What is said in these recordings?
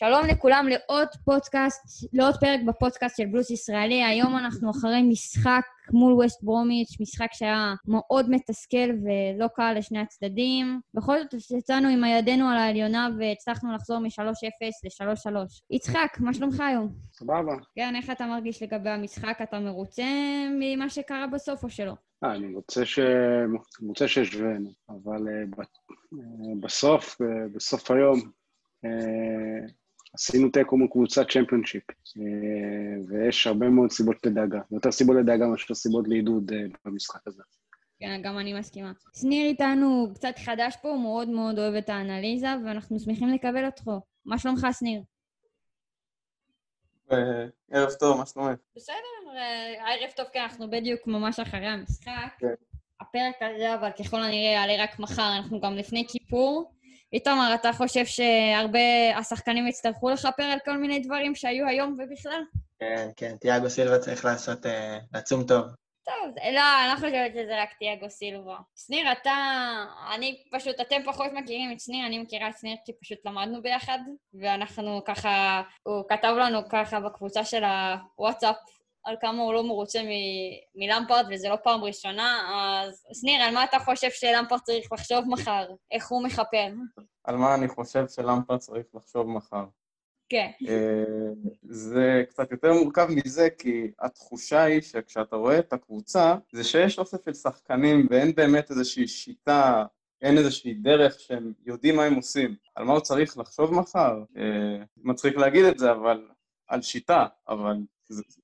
שלום לכולם לעוד פודקאסט, לעוד פרק בפודקאסט של בלוס ישראלי. היום אנחנו אחרי משחק מול ווסט ברומיץ', משחק שהיה מאוד מתסכל ולא קל לשני הצדדים. בכל זאת יצאנו עם הידנו על העליונה והצלחנו לחזור מ-3-0 ל-3-3. יצחק, מה שלומך היום? סבבה. כן, איך אתה מרגיש לגבי המשחק? אתה מרוצה ממה שקרה בסוף או שלא? אה, אני רוצה ש... מוצא שהשווינו, אבל uh, בסוף, uh, בסוף היום, עשינו תיקו מול קבוצת צ'מפיונשיפ, ויש הרבה מאוד סיבות לדאגה. יותר סיבות לדאגה מאשר סיבות לעידוד במשחק הזה. כן, גם אני מסכימה. שניר איתנו קצת חדש פה, הוא מאוד מאוד אוהב את האנליזה, ואנחנו שמחים לקבל אותו. מה שלומך, שניר? ערב טוב, מה שלומך? בסדר, ערב טוב, כי אנחנו בדיוק ממש אחרי המשחק. כן. הפרק הזה, אבל ככל הנראה יעלה רק מחר, אנחנו גם לפני כיפור. איתמר, אתה חושב שהרבה השחקנים יצטרכו לכפר על כל מיני דברים שהיו היום ובכלל? כן, כן, תיאגו סילבה צריך לעשות, אה, לעצום טוב. טוב, לא, אני לא חושבת שזה רק תיאגו סילבה. שניר, אתה... אני פשוט, אתם פחות מכירים את שניר, אני מכירה את שניר כי פשוט למדנו ביחד, ואנחנו ככה, הוא כתב לנו ככה בקבוצה של הוואטסאפ על כמה הוא לא מרוצה מלמפרד, וזה לא פעם ראשונה, אז שניר, על מה אתה חושב שלמפרד צריך לחשוב מחר? איך הוא מכפר? על מה אני חושב שלמפרד צריך לחשוב מחר. כן. אה, זה קצת יותר מורכב מזה, כי התחושה היא שכשאתה רואה את הקבוצה, זה שיש אוסף של שחקנים ואין באמת איזושהי שיטה, אין איזושהי דרך שהם יודעים מה הם עושים. על מה הוא צריך לחשוב מחר? אה, מצחיק להגיד את זה, אבל... על שיטה, אבל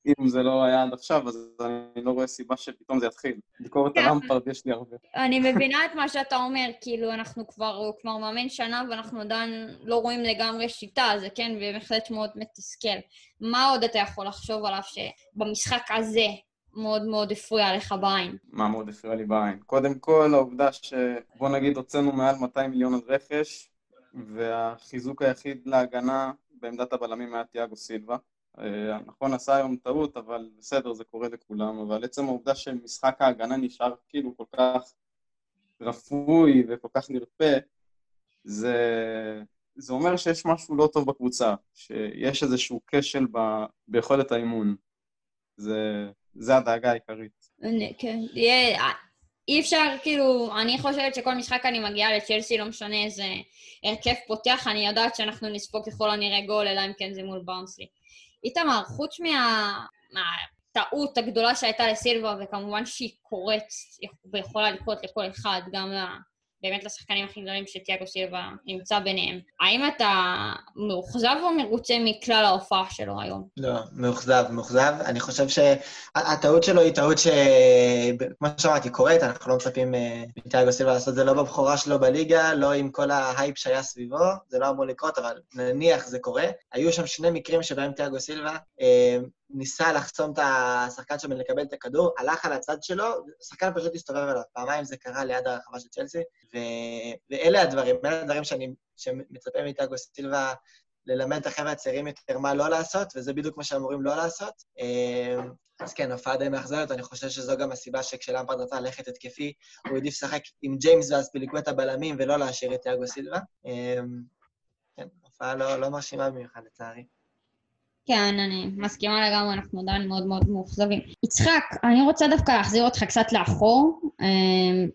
אם זה לא היה עד עכשיו, אז אני לא רואה סיבה שפתאום זה יתחיל. ביקורת על כן. אמפרד יש לי הרבה. אני מבינה את מה שאתה אומר, כאילו, אנחנו כבר, הוא כבר מאמן שנה ואנחנו עדיין לא רואים לגמרי שיטה, זה כן, ובהחלט מאוד מתסכל. מה עוד אתה יכול לחשוב עליו שבמשחק הזה מאוד מאוד הפריע לך בעין? מה מאוד הפריע לי בעין? קודם כל, העובדה ש... בוא נגיד, הוצאנו מעל 200 מיליון על רכש, והחיזוק היחיד להגנה בעמדת הבלמים היה תיאגו סילבה. אה, נכון, עשה היום טעות, אבל בסדר, זה קורה לכולם, אבל עצם העובדה שמשחק ההגנה נשאר כאילו כל כך רפוי וכל כך נרפה, זה, זה אומר שיש משהו לא טוב בקבוצה, שיש איזשהו כשל ב, ביכולת האימון. זה, זה הדאגה העיקרית. כן, אי אפשר, כאילו, אני חושבת שכל משחק אני מגיעה לצ'לסי, לא משנה איזה הרכב פותח, אני יודעת שאנחנו נספוג ככל הנראה גול, אלא אם כן זה מול באונסלי. איתמר, חוץ מהטעות הגדולה שהייתה לסילבה, וכמובן שהיא קורית ויכולה לקרות לכל אחד, גם באמת לשחקנים הכי גדולים שתיאגו סילבה נמצא ביניהם. האם אתה מאוכזב או מרוצה מכלל ההופעה שלו היום? לא, מאוכזב, מאוכזב. אני חושב שהטעות שלו היא טעות ש... כמו שאמרתי, קורית, אנחנו לא מצפים אה, מתיאגו סילבה לעשות את זה לא בבכורה שלו בליגה, לא עם כל ההייפ שהיה סביבו, זה לא אמור לקרות, אבל נניח זה קורה. היו שם שני מקרים שבהם תיאגו סילבה אה, ניסה לחסום את השחקן שלו מלקבל את הכדור, הלך על הצד שלו, השחקן פשוט הסתובב עליו. פעמיים זה קרה ליד הרחבה של צ'לסי, ו... ואלה הדברים, אלה הדברים שאני מצפה מטאגו סילבה ללמד את החבר'ה הצעירים יותר מה לא לעשות, וזה בדיוק מה שאמורים לא לעשות. אמ, אז כן, הופעה די מאכזרת, אני חושב שזו גם הסיבה שכשלמפרד רצה ללכת התקפי, הוא העדיף לשחק עם ג'יימס ואז פיליקו את הבלמים ולא להשאיר את תיאגו סילבה. אמ, כן, הופעה לא, לא מרשימה במיוחד, לצערי. כן, אני מסכימה לגמרי, אנחנו עדיין מאוד מאוד מאוכזבים. יצחק, אני רוצה דווקא להחזיר אותך קצת לאחור, אה,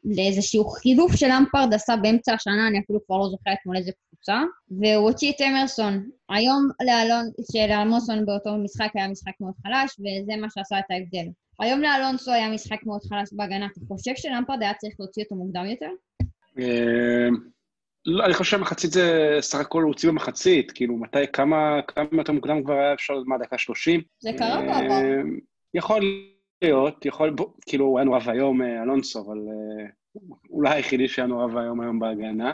לאיזשהו חילוף של אמפרד עשה באמצע השנה, אני אפילו כבר לא זוכרת מול איזה קבוצה, והוא הוציא את אמרסון. היום לאלון, שלאלמוסון באותו משחק היה משחק מאוד חלש, וזה מה שעשה את ההבדל. היום לאלונסו היה משחק מאוד חלש בהגנה. אתה חושב שלמפרד היה צריך להוציא אותו מוקדם יותר? לא, אני חושב שמחצית זה סך הכל הוציא במחצית, כאילו, מתי, כמה, כמה יותר מוקדם כבר היה אפשר, מה, דקה שלושים? זה קרה בעבר. אה, יכול להיות, יכול, כאילו, הוא היה נורא ואיום, אה, אלונסו, אבל אה, אולי היחידי שהיה נורא ואיום היום בהגנה,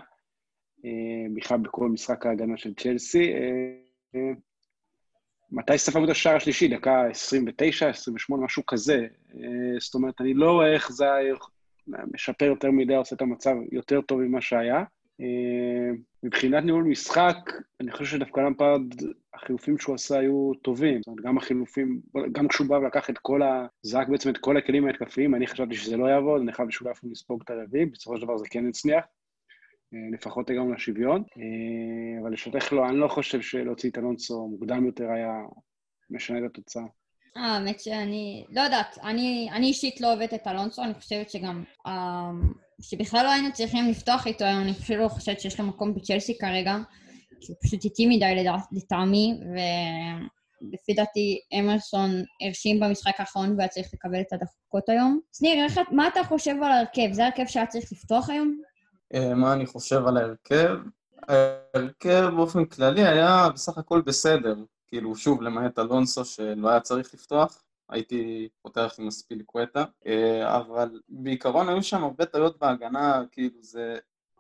בכלל בכל משחק ההגנה של צ'לסי. מתי ספרנו את השער השלישי? דקה 29, 28, משהו כזה. זאת אומרת, אני לא רואה איך זה משפר יותר מדי, עושה את המצב יותר טוב ממה שהיה. אה, מבחינת ניהול משחק, אני חושב שדווקא למפרד, החילופים שהוא עשה היו טובים. זאת אומרת, גם החילופים, גם כשהוא בא ולקח את כל ה... זרק בעצם את כל הכלים ההתקפיים, אני חשבתי שזה לא יעבוד, אני חייב שהוא יכול לספוג את הרביעי, בסופו של דבר זה כן הצליח. לפחות הגענו לשוויון. אבל לשתך לא, אני לא חושב שלהוציא את אלונסו מוקדם יותר היה משנה את התוצאה. האמת שאני לא יודעת, אני אישית לא אוהבת את אלונסו, אני חושבת שגם, שבכלל לא היינו צריכים לפתוח איתו היום, אני פשוט לא חושבת שיש לו מקום בצ'לסי כרגע, כי הוא פשוט איטי מדי לטעמי, ולפי דעתי אמרסון הרשים במשחק האחרון והיה צריך לקבל את הדקות היום. שניר, מה אתה חושב על ההרכב? זה ההרכב שהיה צריך לפתוח היום? אה, מה אני חושב על ההרכב? ההרכב באופן כללי היה בסך הכל בסדר. כאילו, שוב, למעט אלונסו שלא היה צריך לפתוח, הייתי פותח עם הספיל קווטה, אה, אבל בעיקרון היו שם הרבה טעויות בהגנה, כאילו זה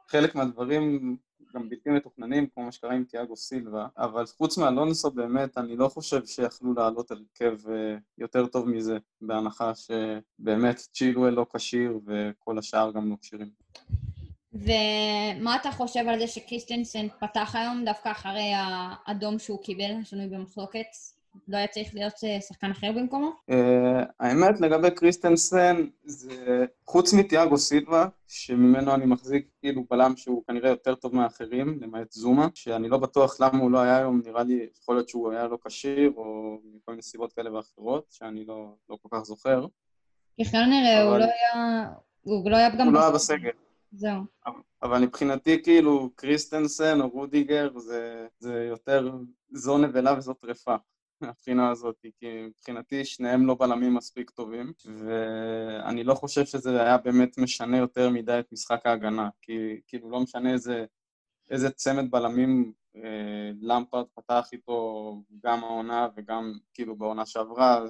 חלק מהדברים גם בלתי מתוכננים, כמו מה שקרה עם תיאגו סילבה, אבל חוץ מאלונסו באמת, אני לא חושב שיכלו לעלות על הרכב אה, יותר טוב מזה, בהנחה שבאמת צ'ילואל לא כשיר וכל השאר גם לא כשירים. ומה אתה חושב על זה שקריסטנסן פתח היום דווקא אחרי האדום שהוא קיבל, השינוי במחלוקת? לא היה צריך להיות אה, שחקן אחר במקומו? Uh, האמת, לגבי קריסטנסן, זה חוץ מתיאגו סילבה, שממנו אני מחזיק כאילו בלם שהוא כנראה יותר טוב מאחרים, למעט זומה, שאני לא בטוח למה הוא לא היה היום, נראה לי, יכול להיות שהוא היה לא כשיר, או מכל מיני סיבות כאלה ואחרות, שאני לא, לא כל כך זוכר. ככל נראה, אבל... הוא לא היה... הוא לא היה גם... הוא לא היה בסגל. זהו. אבל מבחינתי, כאילו, קריסטנסן או רודיגר זה, זה יותר זו נבלה וזו טרפה. מהבחינה הזאת, כי מבחינתי שניהם לא בלמים מספיק טובים, ואני לא חושב שזה היה באמת משנה יותר מדי את משחק ההגנה, כי כאילו לא משנה איזה, איזה צמד בלמים אה, למפרד פתח איתו גם העונה וגם כאילו בעונה שעברה,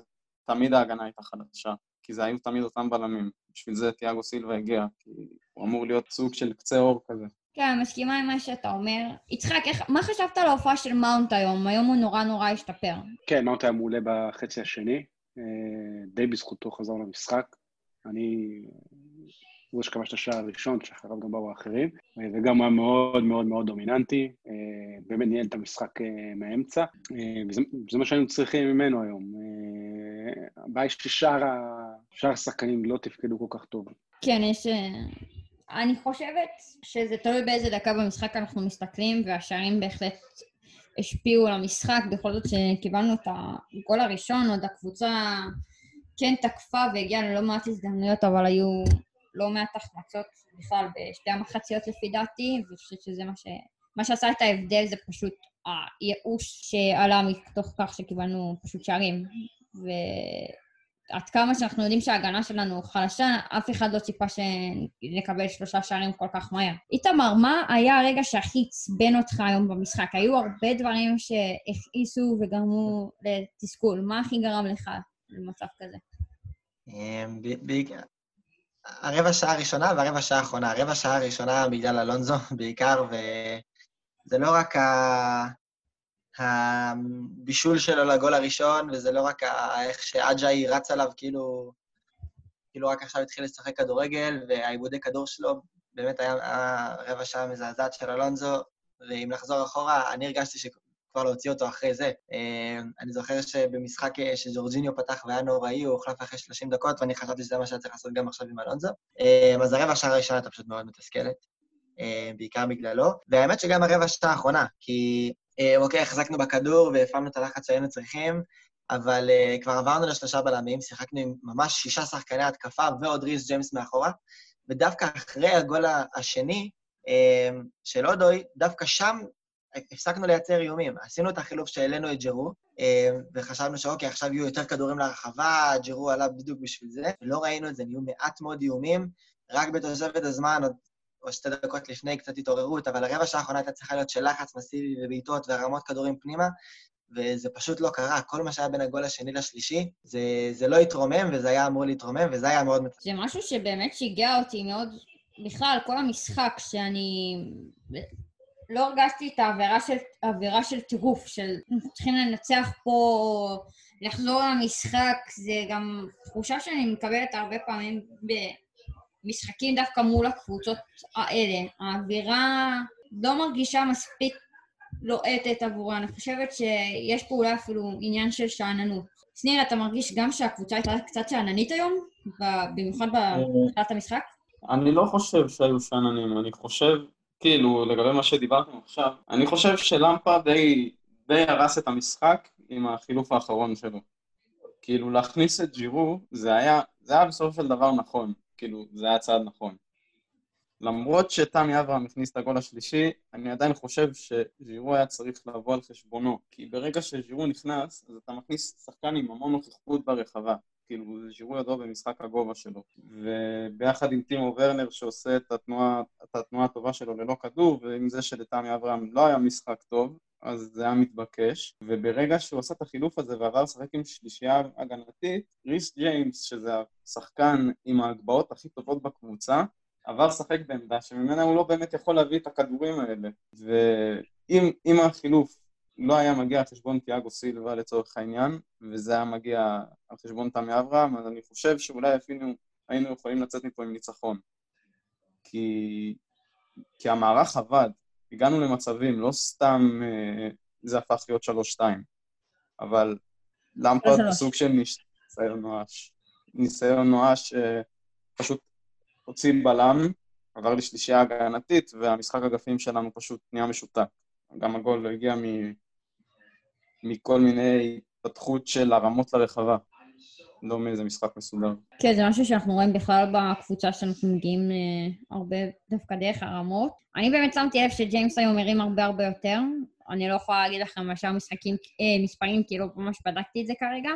תמיד ההגנה הייתה חדשה, כי זה היו תמיד אותם בלמים. בשביל זה תיאגו סילבה הגיע, כי הוא אמור להיות סוג של קצה אור כזה. כן, מסכימה עם מה שאתה אומר. יצחק, איך, מה חשבת על ההופעה של מאונט היום? היום הוא נורא נורא השתפר. כן, מאונט היה מעולה בחצי השני. אה, די בזכותו חזר למשחק. אני... הוא שכבש את השער הראשון, שאחריו גם באו האחרים, אה, וגם היה מאוד מאוד מאוד דומיננטי, אה, באמת ניהל את המשחק מהאמצע, וזה מה שהיינו צריכים ממנו היום. הבעיה היא ששאר השחקנים לא תפקדו כל כך טוב. כן, יש... אני חושבת שזה תלוי באיזה דקה במשחק אנחנו מסתכלים, והשערים בהחלט השפיעו על המשחק. בכל זאת שקיבלנו את הגול הראשון, עוד הקבוצה כן תקפה והגיעה ללא מעט הזדמנויות, אבל היו לא מעט החמצות בכלל בשתי המחציות לפי דעתי, ואני חושבת שזה מה ש... מה שעשה את ההבדל זה פשוט הייאוש שעלה מתוך כך שקיבלנו פשוט שערים. ו... עד כמה שאנחנו יודעים שההגנה שלנו חלשה, אף אחד לא ציפה שנקבל שלושה שערים כל כך מהר. איתמר, מה היה הרגע שהכי עצבן אותך היום במשחק? היו הרבה דברים שהכעיסו וגרמו לתסכול. מה הכי גרם לך למצב כזה? אמ, הרבע שעה הראשונה והרבע שעה האחרונה. הרבע שעה הראשונה בגלל אלונזו בעיקר, וזה לא רק ה... הבישול שלו לגול הראשון, וזה לא רק איך שאג'אי רץ עליו, כאילו, כאילו רק עכשיו התחיל לשחק כדורגל, והעיבודי כדור שלו באמת היה, היה רבע שעה מזעזעת של אלונזו, ואם לחזור אחורה, אני הרגשתי שכבר להוציא אותו אחרי זה. אה, אני זוכר שבמשחק אה, שג'ורג'יניו פתח והיה נוראי, הוא הוחלף אחרי 30 דקות, ואני חשבתי שזה מה שהיה צריך לעשות גם עכשיו עם אלונזו. אה, אז הרבע שעה הראשונה הייתה פשוט מאוד מתסכלת, בעיקר בגללו. והאמת שגם הרבע שעה האחרונה, כי אה, אוקיי, החזקנו בכדור והפעמנו את הלחץ שהיינו צריכים, אבל uh, כבר עברנו לשלושה בלמים, שיחקנו עם ממש שישה שחקני התקפה ועוד ריס ג'יימס מאחורה, ודווקא אחרי הגול השני של אודוי, דווקא שם הפסקנו לייצר איומים. עשינו את החילוף שהעלינו את ג'רו, וחשבנו שאוקיי, עכשיו יהיו יותר כדורים לרחבה, ג'רו עלה בדיוק בשביל זה, ולא ראינו את זה, נהיו מעט מאוד איומים, רק בתוספת הזמן, עוד או שתי דקות לפני קצת התעוררות, אבל הרבע שעה האחרונה הייתה צריכה להיות של לחץ מסיבי ובעיטות והרמות כדורים פנימה, וזה פשוט לא קרה. כל מה שהיה בין הגול השני לשלישי, זה, זה לא התרומם, וזה היה אמור להתרומם, וזה היה מאוד... זה משהו שבאמת שיגע אותי מאוד, בכלל, כל המשחק, שאני... לא הרגשתי את האווירה של, של טירוף, של צריכים לנצח פה, לחזור למשחק, זה גם תחושה שאני מקבלת הרבה פעמים ב... משחקים דווקא מול הקבוצות האלה. האווירה לא מרגישה מספיק לוהטת עבורה. אני חושבת שיש פה אולי אפילו עניין של שאננות. שניר, אתה מרגיש גם שהקבוצה הייתה קצת שאננית היום? במיוחד בתחילת המשחק? אני לא חושב שהיו שאננים, אני חושב כאילו, לגבי מה שדיברתם עכשיו, אני חושב שלמפה די, די הרס את המשחק עם החילוף האחרון שלו. כאילו, להכניס את ג'ירו, זה היה, זה היה בסופו של דבר נכון. כאילו, זה היה צעד נכון. למרות שתמי אברהם הכניס את הגול השלישי, אני עדיין חושב שז'ירו היה צריך לבוא על חשבונו. כי ברגע שז'ירו נכנס, אז אתה מכניס שחקן עם המון נוכחות ברחבה. כאילו, ז'ירו ידוע במשחק הגובה שלו. וביחד עם טימו ורנר שעושה את התנועה, את התנועה הטובה שלו ללא כדור, ועם זה שלתמי אברהם לא היה משחק טוב, אז זה היה מתבקש. וברגע שהוא עשה את החילוף הזה ועבר לשחק עם שלישייה הגנתית, ריס ג'יימס, שזה השחקן עם ההגבהות הכי טובות בקבוצה, עבר לשחק בעמדה שממנה הוא לא באמת יכול להביא את הכדורים האלה. ואם החילוף לא היה מגיע על חשבון תיאגו סילבה לצורך העניין, וזה היה מגיע על חשבון תמי אברהם, אז אני חושב שאולי אפילו היינו יכולים לצאת מפה עם ניצחון. כי, כי המערך עבד, הגענו למצבים, לא סתם אה, זה הפך להיות שלוש-שתיים, אבל למפרד שלוש. סוג של ניסיון נואש. ניסיון נואש שפשוט הוציא בלם, עבר לשלישייה הגנתית, והמשחק אגפים שלנו פשוט נהיה משותק. גם הגול הגיע מ... מכל מיני התפתחות של הרמות לרחבה, לא מאיזה משחק מסודר. כן, זה משהו שאנחנו רואים בכלל בקבוצה שאנחנו מגיעים אה, הרבה דווקא דרך הרמות. אני באמת שמתי לב שג'יימס היום הרים הרבה הרבה יותר. אני לא יכולה להגיד לכם ישר משחקים, אה, מספרים, כי לא ממש בדקתי את זה כרגע.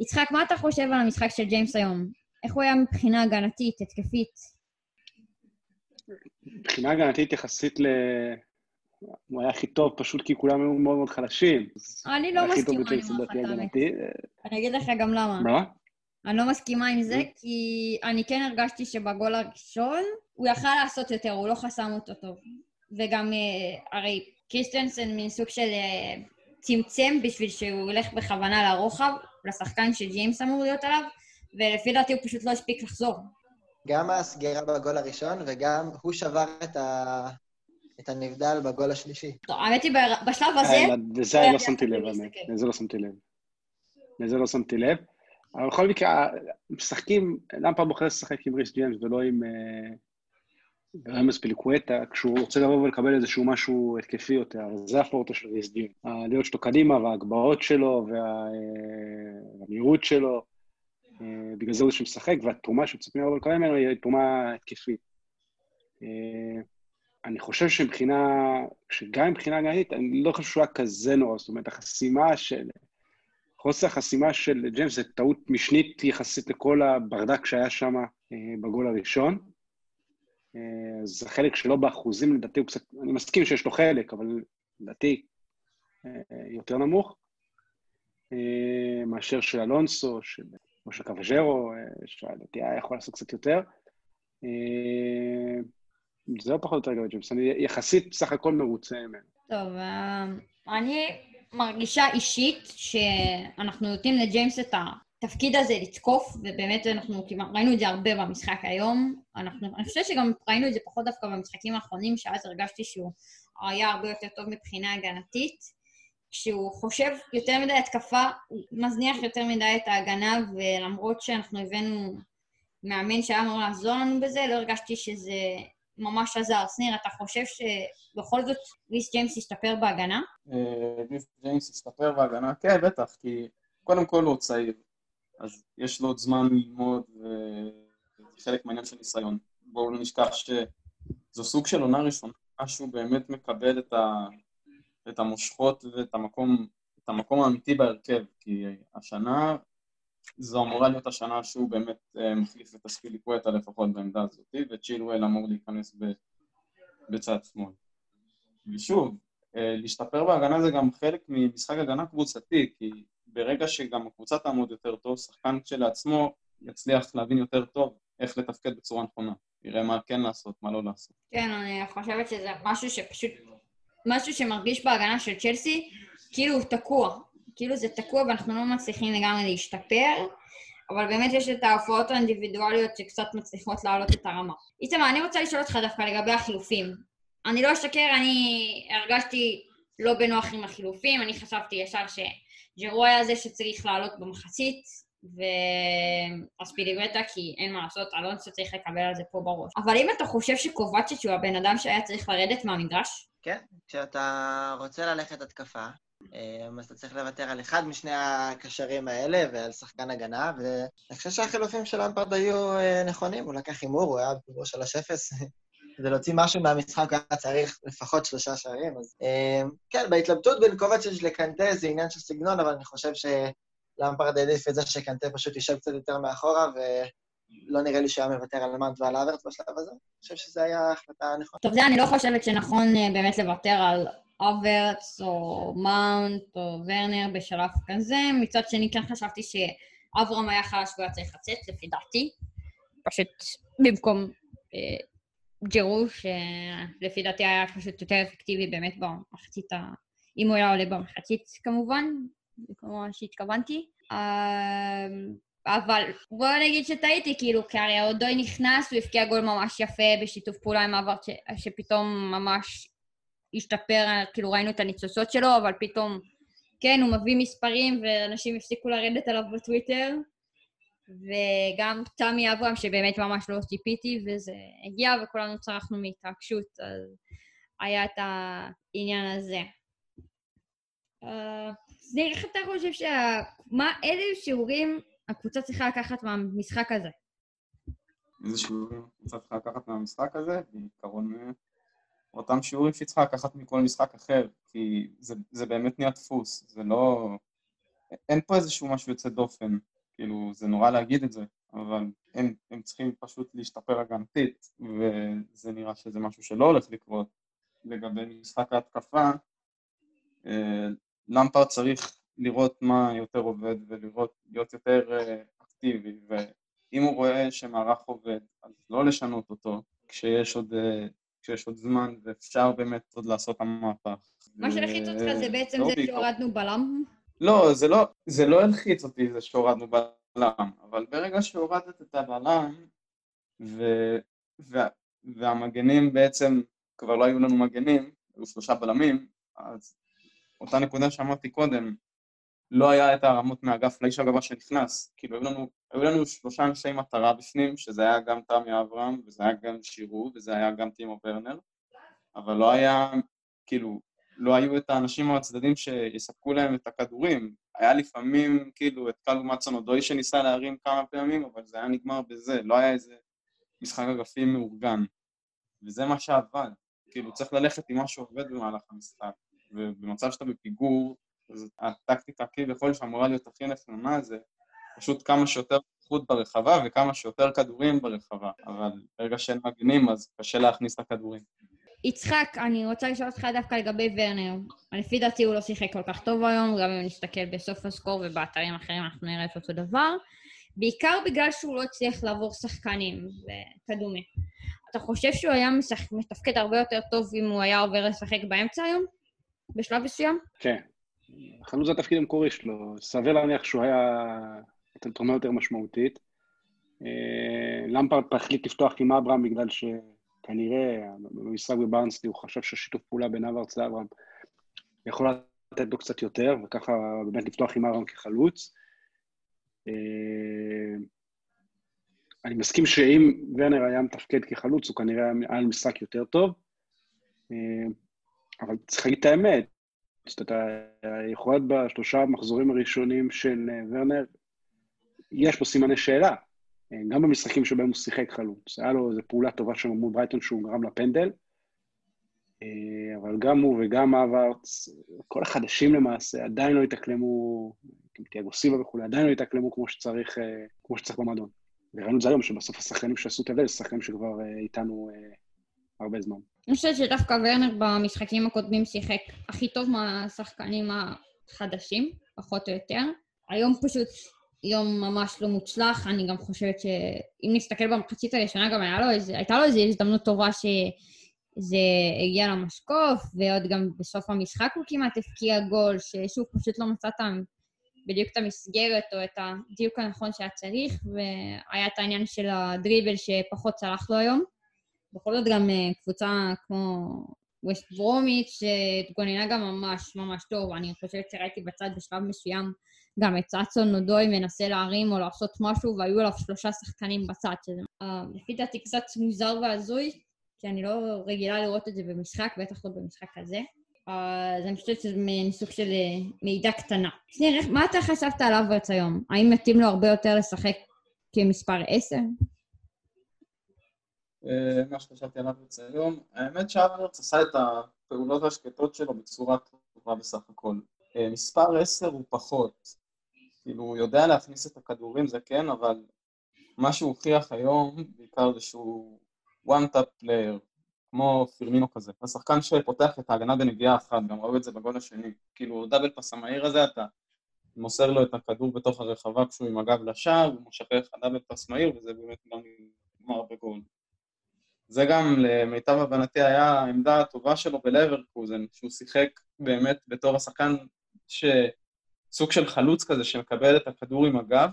יצחק, מה אתה חושב על המשחק של ג'יימס היום? איך הוא היה מבחינה הגנתית, התקפית? מבחינה הגנתית יחסית ל... הוא היה הכי טוב פשוט כי כולם היו מאוד מאוד חלשים. אני לא מסכימה עם. הגנתי. אני אגיד לך גם למה. מה? אני לא מסכימה עם זה. כי אני כן הרגשתי שבגול הראשון הוא יכל לעשות יותר, הוא לא חסם אותו טוב. וגם, אה, הרי קריסטנסן מין סוג של אה, צמצם בשביל שהוא ילך בכוונה לרוחב, לשחקן שג'יימס אמור להיות עליו, ולפי דעתי הוא פשוט לא הספיק לחזור. גם הסגירה בגול הראשון, וגם הוא שבר את, ה... את הנבדל בגול השלישי. טוב, האמת היא, בשלב הזה... אה, לזה לא לא שמתי לב. האמת. לזה לא שמתי לב. לזה לא שמתי לב. אבל בכל מקרה, משחקים, למפה בוחר לשחק עם ריס ג'יימס ולא עם אה, רמז פיליקווטה, כשהוא רוצה לבוא ולקבל איזשהו משהו התקפי יותר, אז זה הפורטו של ריס ג'יימס. הלהיות שלו קדימה וההגבהות שלו וה- אה, והמהירות שלו, אה, בגלל זה הוא שמשחק, והתרומה שמצפים לבוא ולקבל ממנו היא תרומה התקפית. אה, אני חושב שמבחינה, שגם מבחינה הגנתית, אני לא חושב שהוא היה כזה נורא, זאת אומרת, החסימה של, חוסר החסימה של ג'יימס זה טעות משנית יחסית לכל הברדק שהיה שם אה, בגול הראשון. אה, אז החלק שלו באחוזים, לדעתי הוא קצת, אני מסכים שיש לו חלק, אבל לדעתי אה, יותר נמוך, אה, מאשר של אלונסו, של, קווג'רו, אה, שלדעתי היה יכול לעשות קצת יותר. זהו פחות או יותר לגבי ג'יימס, אני יחסית בסך הכל מרוצה ממנו. טוב, אה, אני מרגישה אישית שאנחנו נותנים לג'יימס את התפקיד הזה לתקוף, ובאמת אנחנו ראינו את זה הרבה במשחק היום. אנחנו, אני חושבת שגם ראינו את זה פחות דווקא במשחקים האחרונים, שאז הרגשתי שהוא היה הרבה יותר טוב מבחינה הגנתית. כשהוא חושב יותר מדי התקפה, הוא מזניח יותר מדי את ההגנה, ולמרות שאנחנו הבאנו מאמן שהיה אמור לעזור לנו בזה, לא הרגשתי שזה ממש עזר. שניר, אתה חושב שבכל זאת ריס ג'יימס השתפר בהגנה? אה, ריס ג'יימס השתפר בהגנה? כן, בטח, כי קודם כל הוא צעיר, אז יש לו עוד זמן ללמוד, וזה חלק מהעניין של ניסיון. בואו לא נשכח שזו סוג של עונה ראשונה, שהוא באמת מקבל את, ה, את המושכות ואת המקום, את המקום האמיתי בהרכב, כי השנה, זו אמורה להיות השנה שהוא באמת אה, מחליף את הספיליקווטה לפחות בעמדה הזאת, וצ'ילואל אמור להיכנס ב, בצד שמאל. ושוב, אה, להשתפר בהגנה זה גם חלק ממשחק הגנה קבוצתי, כי ברגע שגם הקבוצה תעמוד יותר טוב, שחקן כשלעצמו יצליח להבין יותר טוב איך לתפקד בצורה נכונה. יראה מה כן לעשות, מה לא לעשות. כן, אני חושבת שזה משהו שפשוט... משהו שמרגיש בהגנה של צ'לסי, כאילו הוא תקוע. כאילו זה תקוע ואנחנו לא מצליחים לגמרי להשתפר, אבל באמת יש את ההופעות האינדיבידואליות שקצת מצליחות להעלות את הרמה. איתמר, אני רוצה לשאול אותך דווקא לגבי החילופים. אני לא אשקר, אני הרגשתי לא בנוח עם החילופים, אני חשבתי ישר שג'רו היה זה שצריך לעלות במחצית, ואספיליבטה, כי אין מה לעשות, אלונסו צריך לקבל על זה פה בראש. אבל אם אתה חושב שקובצ'יץ' הוא הבן אדם שהיה צריך לרדת מהמגרש? כן, כשאתה רוצה ללכת התקפה, אז אתה צריך לוותר על אחד משני הקשרים האלה ועל שחקן הגנה, ואני חושב שהחילופים של אמפרד היו אה, נכונים, הוא לקח הימור, הוא היה בפיגור 3-0. כדי להוציא משהו מהמשחק היה צריך לפחות שלושה שערים, אז אה, כן, בהתלבטות בין קובצ'יץ' לקנטה זה עניין של סגנון, אבל אני חושב שלמפרד העדיף את זה שקנטה פשוט יישב קצת יותר מאחורה, ולא נראה לי שהוא היה מוותר על מאנט ועל אברט בשלב הזה. אני חושב שזו הייתה החלטה נכונה. טוב, זה אני לא חושבת שנכון באמת לוותר על אברטס או מאונט או ורנר בשלב כזה. מצד שני, כן חשבתי שאברהם היה חלש והוא היה צריך לצאת, לפי דעתי. פשוט במקום אה, ג'רו, שלפי דעתי היה פשוט יותר אפקטיבי באמת במחצית ה... אם הוא היה עולה במחצית כמובן, כמו שהתכוונתי. אה, אבל בוא נגיד שטעיתי, כאילו, כי הרי אודוי נכנס, הוא הבקיע גול ממש יפה בשיתוף פעולה עם עבר שפתאום ממש השתפר, כאילו ראינו את הניצוצות שלו, אבל פתאום, כן, הוא מביא מספרים ואנשים הפסיקו לרדת עליו בטוויטר. וגם תמי אברהם, שבאמת ממש לא ציפיתי, וזה הגיע וכולנו צרחנו מהתרגשות, אז היה את העניין הזה. אז uh, נראה איך אתה חושב שה... מה, איזה שיעורים הקבוצה צריכה לקחת מהמשחק הזה? איזה שיעורים הקבוצה צריכה לקחת מהמשחק הזה? בעיקרון אה, אותם שיעורים שהיא צריכה לקחת מכל משחק אחר, כי זה, זה באמת נהיה דפוס, זה לא... אין פה איזשהו משהו יוצא דופן, כאילו, זה נורא להגיד את זה, אבל הם, הם צריכים פשוט להשתפר הגנתית, וזה נראה שזה משהו שלא הולך לקרות. לגבי משחק ההתקפה, אה, למפרד צריך לראות מה יותר עובד ולראות, להיות יותר אה, אקטיבי, ואם הוא רואה שמערך עובד, אז לא לשנות אותו כשיש עוד אה, כשיש עוד זמן, ואפשר באמת עוד לעשות את המהפך. מה שהלחיץ אותך זה בעצם לא זה שהורדנו בלם? לא, זה לא, זה לא הלחיץ אותי זה שהורדנו בלם, אבל ברגע שהורדת את הבלם, ו, וה, והמגנים בעצם, כבר לא היו לנו מגנים, היו שלושה בלמים, אז אותה נקודה שאמרתי קודם, לא היה את הרמות מהאגף לאיש הגבה שנכנס. כאילו, היו לנו, היו לנו שלושה אנשי מטרה בפנים, שזה היה גם תמי אברהם, וזה היה גם שירו, וזה היה גם טימו ורנר, אבל לא היה, כאילו, לא היו את האנשים מהצדדים שיספקו להם את הכדורים. היה לפעמים, כאילו, את קלו מצון אודוי שניסה להרים כמה פעמים, אבל זה היה נגמר בזה, לא היה איזה משחק אגפים מאורגן. וזה מה שעבד. כאילו, צריך ללכת עם מה שעובד במהלך המשחק. ובמצב שאתה בפיגור, אז הטקטיקה כביכול שאמורה להיות הכי נכונה זה פשוט כמה שיותר איכות ברחבה וכמה שיותר כדורים ברחבה, אבל ברגע שאין מגנים אז קשה להכניס את הכדורים. יצחק, אני רוצה לשאול אותך דווקא לגבי ורנר. לפי דעתי הוא לא שיחק כל כך טוב היום, גם אם נסתכל בסוף הסקור ובאתרים אחרים אנחנו נראה את אותו דבר. בעיקר בגלל שהוא לא הצליח לעבור שחקנים וכדומה. אתה חושב שהוא היה משחק, מתפקד הרבה יותר טוב אם הוא היה עובר לשחק באמצע היום? בשלב מסוים? כן, חלוץ זה התפקיד המקורי שלו, סביר להניח שהוא היה נותן תרומה יותר משמעותית. אה, למפרד החליט לפתוח עם אברהם בגלל שכנראה במשחק בברנסטי הוא חשב שהשיתוף פעולה בין אברץ לאברהם יכול לתת לו קצת יותר, וככה באמת לפתוח עם אברהם כחלוץ. אה, אני מסכים שאם ורנר היה מתפקד כחלוץ, הוא כנראה היה משחק יותר טוב, אה, אבל צריך להגיד את האמת, זאת אומרת, היכולת בשלושה המחזורים הראשונים של אה, ורנר, יש פה סימני שאלה. אה, גם במשחקים שבהם הוא שיחק חלוץ. היה לו איזו פעולה טובה שם מול ברייטון שהוא גרם לפנדל, אה, אבל גם הוא וגם אברץ, כל החדשים למעשה, עדיין לא התאקלמו, תיאגו סיבה וכולי, עדיין לא התאקלמו כמו שצריך, כמו שצריך במועדון. וראינו את זה היום, שבסוף השחקנים שעשו את ההבדל, זה שחקנים שכבר איתנו הרבה זמן. אני חושבת שדווקא ורנר במשחקים הקודמים שיחק הכי טוב מהשחקנים החדשים, פחות או יותר. היום פשוט יום ממש לא מוצלח, אני גם חושבת שאם נסתכל במחצית הראשונה, גם לו איזה, הייתה לו איזו הזדמנות טובה שזה הגיע למשקוף, ועוד גם בסוף המשחק הוא כמעט הפקיע גול, ששוב, פשוט לא מצאת בדיוק את המסגרת או את הדיוק הנכון שהיה צריך, והיה את העניין של הדריבל שפחות צלח לו היום. בכל זאת גם אה, קבוצה כמו ווסט ברומיץ', שהתגוננה גם ממש ממש טוב. אני חושבת שראיתי בצד בשלב מסוים גם את רצון נודוי מנסה להרים או לעשות משהו, והיו עליו שלושה שחקנים בצד, שזה uh, לפי דעתי קצת מוזר והזוי, כי אני לא רגילה לראות את זה במשחק, בטח לא במשחק הזה. אז אני חושבת שזה מין סוג של אה, מידע קטנה. שניר, מה אתה חשבת על אברץ היום? האם מתאים לו הרבה יותר לשחק כמספר 10? אה, מה שחשבתי על אברץ היום, האמת שאברץ עשה את הפעולות השקטות שלו בצורה טובה בסך הכל. אה, מספר 10 הוא פחות. כאילו, הוא יודע להכניס את הכדורים, זה כן, אבל מה שהוא הוכיח היום, בעיקר זה שהוא one-tap player, כמו פירמינו כזה. השחקן שפותח את ההגנה בנגיעה אחת, גם ראו את זה בגול השני. כאילו, דאבל פס המהיר הזה, אתה מוסר לו את הכדור בתוך הרחבה כשהוא עם הגב לשער, הוא משחרר לך דאבל פס מהיר, וזה באמת גם נגמר בגול. זה גם, למיטב הבנתי, היה העמדה הטובה שלו בלברקוזן, שהוא שיחק באמת בתור השחקן שסוג של חלוץ כזה, שמקבל את הכדור עם הגב,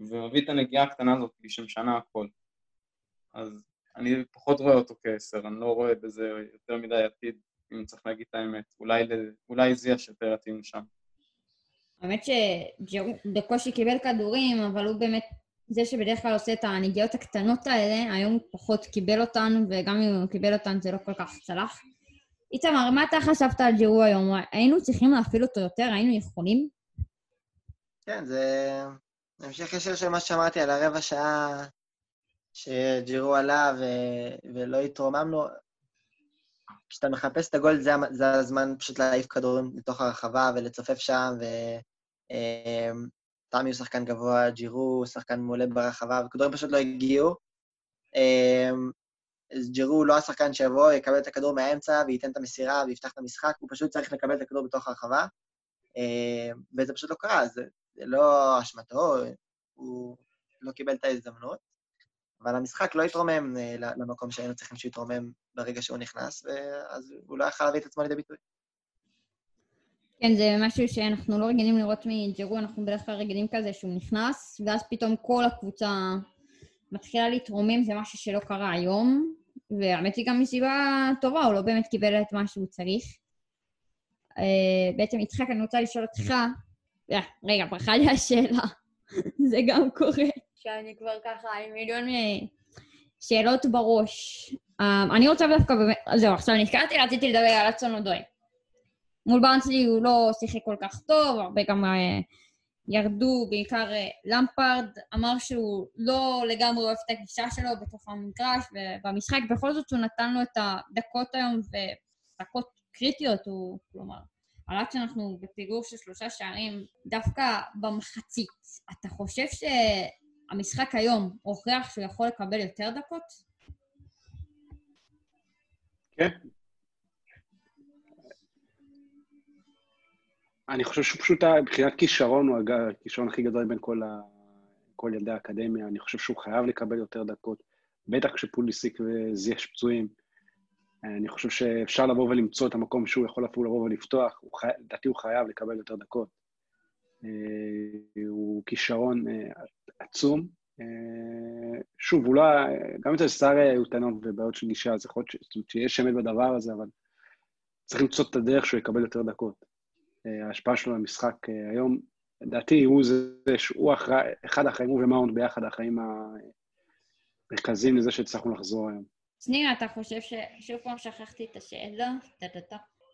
ומביא את הנגיעה הקטנה הזאת, שמשנה הכל. אז אני פחות רואה אותו כעשר, אני לא רואה בזה יותר מדי עתיד, אם צריך להגיד את האמת. אולי, אולי זיאש יותר יתאים שם. האמת שג'רו בקושי קיבל כדורים, אבל הוא באמת זה שבדרך כלל עושה את הנגיעות הקטנות האלה, היום פחות קיבל אותן, וגם אם הוא קיבל אותן זה לא כל כך צלח. איתמר, מה אתה חשבת על ג'רו היום? היינו צריכים להפעיל אותו יותר? היינו יכולים? כן, זה המשך ישיר של מה ששמעתי על הרבע שעה שג'ירו עלה ו... ולא התרוממנו. כשאתה מחפש את הגול, זה, זה הזמן פשוט להעיף כדורים לתוך הרחבה ולצופף שם, ותמי אמ, הוא שחקן גבוה, ג'ירו הוא שחקן מעולה ברחבה, וכדורים פשוט לא הגיעו. אמ, אז ג'ירו הוא לא השחקן שיבוא, יקבל את הכדור מהאמצע וייתן את המסירה ויפתח את המשחק, הוא פשוט צריך לקבל את הכדור בתוך הרחבה, אמ, וזה פשוט לא קרה, זה, זה לא אשמתו, הוא לא קיבל את ההזדמנות. אבל המשחק לא התרומם אה, למקום שהיינו צריכים שהוא יתרומם ברגע שהוא נכנס, ואז הוא לא יכול להביא את עצמו לידי ביטוי. כן, זה משהו שאנחנו לא רגילים לראות מג'רו, אנחנו בדרך כלל רגילים כזה שהוא נכנס, ואז פתאום כל הקבוצה מתחילה להתרומם, זה משהו שלא קרה היום, והאמת היא גם מסיבה טובה, הוא לא באמת קיבל את מה שהוא צריך. אה, בעצם, יצחק, אני רוצה לשאול אותך, אה, רגע, ברכה לי השאלה, זה גם קורה. שאני כבר ככה עם מיליון אה, שאלות בראש. אני רוצה דווקא זהו, עכשיו נזכרתי, רציתי לדבר על אצון אודוי. מול ברנסלי הוא לא שיחק כל כך טוב, הרבה גם uh, ירדו, בעיקר uh, למפרד אמר שהוא לא לגמרי אוהב את הגישה שלו בתוך המגרש ובמשחק, בכל זאת הוא נתן לו את הדקות היום, ודקות קריטיות, הוא, כלומר, על עד שאנחנו בפיגור של שלושה שערים, דווקא במחצית, אתה חושב ש... המשחק היום הוכיח שהוא יכול לקבל יותר דקות? כן. אני חושב שפשוט מבחינת כישרון הוא הכישרון הכי גדול בין כל, ה... כל ילדי האקדמיה. אני חושב שהוא חייב לקבל יותר דקות, בטח כשפוליסיק וזייש פצועים. אני חושב שאפשר לבוא ולמצוא את המקום שהוא יכול אפילו לבוא ולפתוח. לדעתי הוא חייב לקבל יותר דקות. אה, הוא כישרון אה, עצום. אה, שוב, הוא לא... גם אצל סארי היו טענות ובעיות של גישה, אז יכול להיות שיש אמת בדבר הזה, אבל צריך למצוא את הדרך שהוא יקבל יותר דקות. ההשפעה שלו למשחק היום, לדעתי הוא זה, שהוא אחראי, אחד האחראים, הוא ומאונד ביחד האחראים המרכזיים לזה שהצלחנו לחזור היום. שנייה, אתה חושב ש... שוב פעם שכחתי את השאלה?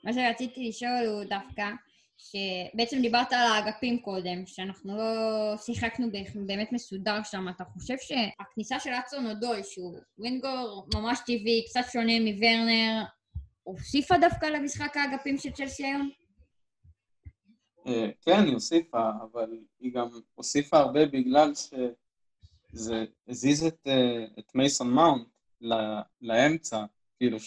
מה שרציתי לשאול הוא דווקא, שבעצם דיברת על האגפים קודם, שאנחנו לא שיחקנו באמת מסודר שם, אתה חושב שהכניסה של אצון אודוי, שהוא ווינגור ממש טבעי, קצת שונה מוורנר, הוסיפה דווקא למשחק האגפים של צ'לסי היום? אה, כן, היא הוסיפה, אבל היא גם הוסיפה הרבה בגלל שזה הזיז את, אה, את מייסון מאונט לאמצע, כאילו,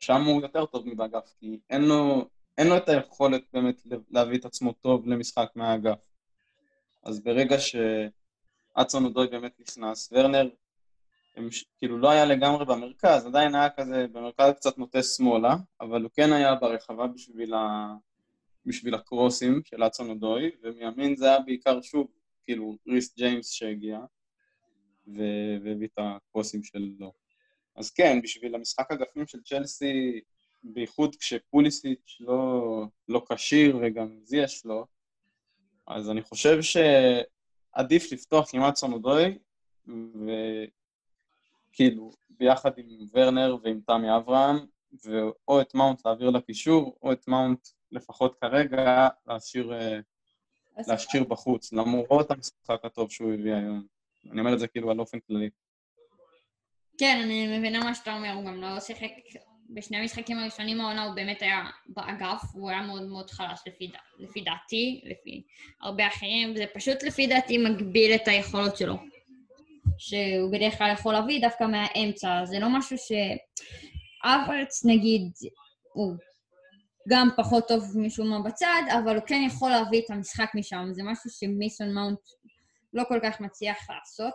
שם הוא יותר טוב מבאגף, כי אין לו, אין לו את היכולת באמת להביא את עצמו טוב למשחק מהאגף. אז ברגע שאצון אודוי באמת נכנס, ורנר הם, כאילו לא היה לגמרי במרכז, עדיין היה כזה במרכז קצת נוטה שמאלה, אבל הוא כן היה ברחבה בשביל, ה... בשביל הקרוסים של אצון אודוי, ומימין זה היה בעיקר שוב, כאילו ריס ג'יימס שהגיע, והביא את הקרוסים שלו. אז כן, בשביל המשחק אגפים של צ'לסי, בייחוד כשפוליסיץ' לא, לא כשיר וגם זיאש לו, אז אני חושב שעדיף לפתוח עם אצון אודוי, וכאילו, ביחד עם ורנר ועם תמי אברהם, ואו את מאונט להעביר לקישור, או את מאונט לפחות כרגע להשאיר, אה, להשאיר בחוץ, למרות המשחק הטוב שהוא הביא היום. אני אומר את זה כאילו על אופן כללי. כן, אני מבינה מה שאתה אומר, הוא גם לא שיחק בשני המשחקים הראשונים העונה, הוא באמת היה באגף, והוא היה מאוד מאוד חלש לפי. לפי דעתי, לפי הרבה אחרים, וזה פשוט לפי דעתי מגביל את היכולות שלו. שהוא בדרך כלל יכול להביא דווקא מהאמצע, זה לא משהו ש... אברץ נגיד, הוא גם פחות טוב משום מה בצד, אבל הוא כן יכול להביא את המשחק משם, זה משהו שמיסון מאונט לא כל כך מצליח לעשות.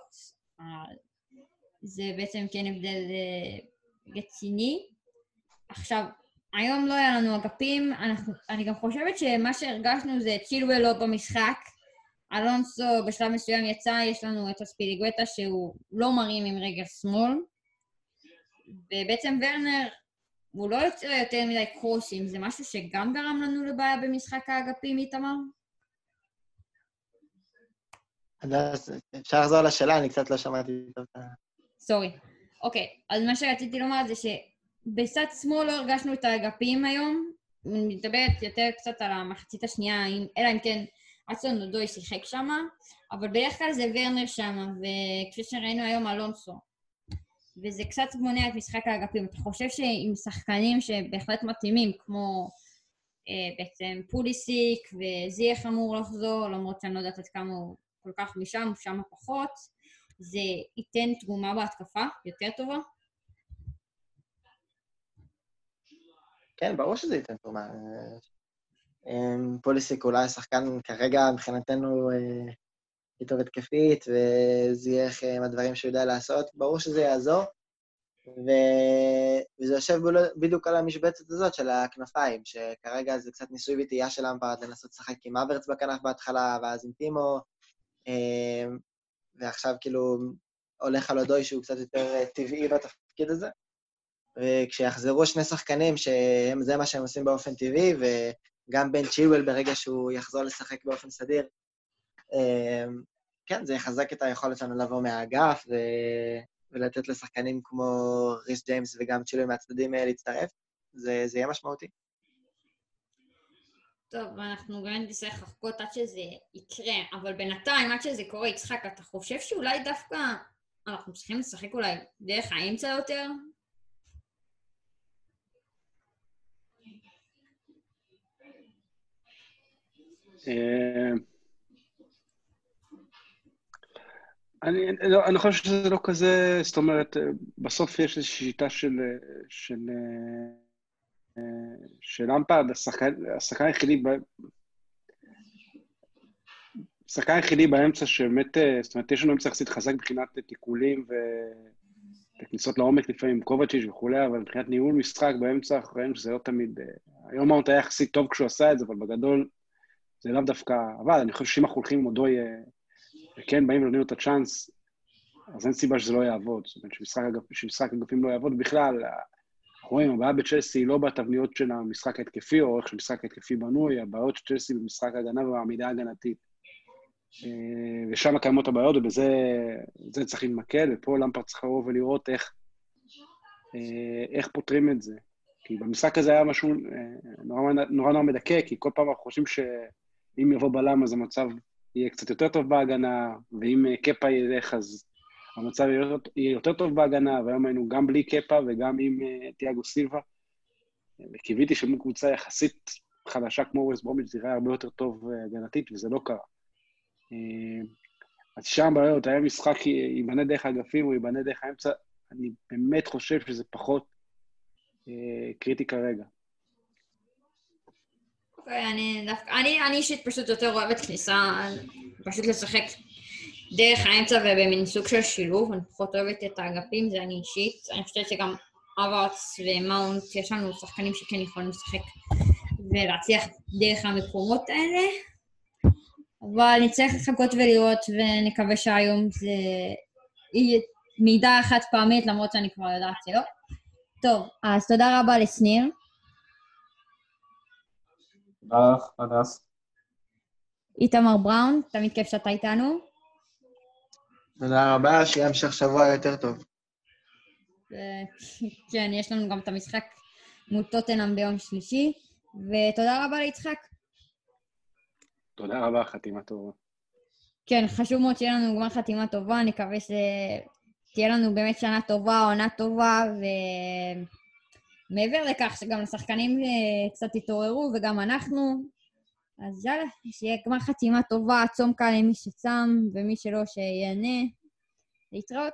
זה בעצם כן הבדל אה, רציני. עכשיו, היום לא היה לנו אגפים, אנחנו, אני גם חושבת שמה שהרגשנו זה צ'ילואל לא במשחק. אלונסו בשלב מסוים יצא, יש לנו את הספיליגווטה שהוא לא מרים עם רגל שמאל, ובעצם ורנר הוא לא יוצא יותר מדי קרוסים, זה משהו שגם גרם לנו לבעיה במשחק האגפים, איתמר? אפשר לחזור לשאלה, אני קצת לא שמעתי טוב את ה... סורי. אוקיי, אז מה שרציתי לומר זה שבצד שמאל לא הרגשנו את האגפים היום. אני מדברת יותר קצת על המחצית השנייה, אלא אם כן אצון נודוי שיחק שם, אבל בדרך כלל זה ורנר שם, וכפי שראינו היום אלונסו. וזה קצת מונע את משחק האגפים. אתה חושב שעם שחקנים שבהחלט מתאימים, כמו אה, בעצם פוליסיק וזייח אמור לחזור, למרות שאני לא יודעת עד כמה הוא כל כך משם, שם פחות, זה ייתן תגומה בהתקפה יותר טובה? כן, ברור שזה ייתן תרומה. אה, פוליסיק אולי השחקן כרגע מבחינתנו טוב התקפית, וזייח עם הדברים שהוא יודע לעשות, ברור שזה יעזור. ו... וזה יושב בדיוק על המשבצת הזאת של הכנפיים, שכרגע זה קצת ניסוי וטעייה של אמפרד לנסות לשחק עם אברץ בכנף בהתחלה, ואז עם טימו, אמ, ועכשיו כאילו הולך על אודוי שהוא קצת יותר טבעי בתפקיד הזה. וכשיחזרו שני שחקנים, שזה מה שהם עושים באופן טבעי, וגם בן צ'ילואל ברגע שהוא יחזור לשחק באופן סדיר, כן, זה יחזק את היכולת שלנו לבוא מהאגף ו... ולתת לשחקנים כמו ריס ג'יימס וגם צ'ילוי מהצדדים אה, להצטרף. זה, זה יהיה משמעותי. טוב, אנחנו גם נצטרך לחכות עד שזה יקרה, אבל בינתיים, עד שזה קורה, יצחק, אתה חושב שאולי דווקא אנחנו צריכים לשחק אולי דרך האמצע יותר? אה, אני, לא, אני חושב שזה לא כזה, זאת אומרת, בסוף יש איזושהי שיטה של, של, של אמפרד, השחקן, היחידי, השחקן היחידי באמצע שבאמת, זאת אומרת, יש לנו אמצע יחסית חזק מבחינת תיקולים. וכניסות לעומק לפעמים עם קובצ'יץ' וכולי, אבל מבחינת ניהול משחק באמצע, אנחנו ראינו שזה לא תמיד... היום מאונט היה יחסית טוב כשהוא עשה את זה, אבל בגדול זה לאו דווקא... אבל אני חושב שאם אנחנו הולכים עם אודוי וכן באים ונותנים לו את הצ'אנס, אז אין סיבה שזה לא יעבוד. זאת אומרת, שמשחק, שמשחק אגפים לא יעבוד בכלל, אנחנו רואים, הבעיה בצ'לסי היא לא בתבניות של המשחק ההתקפי, או איך שהמשחק ההתקפי בנוי, הבעיות של צ'לסי במשחק ההגנה ובעמידה ההגנתית. אה, ושם קיימות הבעיות, ובזה צריך להתמקד, ופה למפר צריך לבוא ולראות איך, אה, איך פותרים את זה. כי במשחק הזה היה משהו אה, נורא נורא, נורא מדכא, כי כל פעם אנחנו חושבים שאם יבוא בלם אז המצב יהיה קצת יותר טוב בהגנה, ואם אה, קפה ילך אז המצב יהיה יותר טוב בהגנה, והיום היינו גם בלי קפה וגם עם uh, תיאגו סילבה. וקיוויתי שמול קבוצה יחסית חדשה כמו ווסט ברומיץ' זה יראה הרבה יותר טוב uh, הגנתית, וזה לא קרה. אז שם בעיות, היה משחק ייבנה דרך האגפים או ייבנה דרך האמצע, אני באמת חושב שזה פחות קריטי כרגע. אוקיי, אני דווקא, אני, אני אישית פשוט יותר אוהבת כניסה, פשוט לשחק דרך האמצע ובמין סוג של שילוב, אני פחות אוהבת את האגפים, זה אני אישית. אני חושבת שגם אברץ ומאונט, יש לנו שחקנים שכן יכולים לשחק ולהצליח דרך המקומות האלה. אבל נצטרך לחכות ולראות, ונקווה שהיום זה יהיה מידע חד פעמית, למרות שאני כבר יודעת שלא. טוב, אז תודה רבה לשניר. לך, הדס. איתמר בראון, תמיד כיף שאתה איתנו. תודה רבה, שיהיה המשך שבוע יותר טוב. כן, יש לנו גם את המשחק מול טוטנאם ביום שלישי, ותודה רבה ליצחק. תודה רבה, חתימה טובה. כן, חשוב מאוד שיהיה לנו גמר חתימה טובה, אני מקווה שתהיה לנו באמת שנה טובה, עונה טובה, ומעבר לכך שגם השחקנים אה, קצת יתעוררו, וגם אנחנו, אז יאללה, שיהיה גמר חתימה טובה, צום קל למי שצם, ומי שלא, שיהנה. להתראות.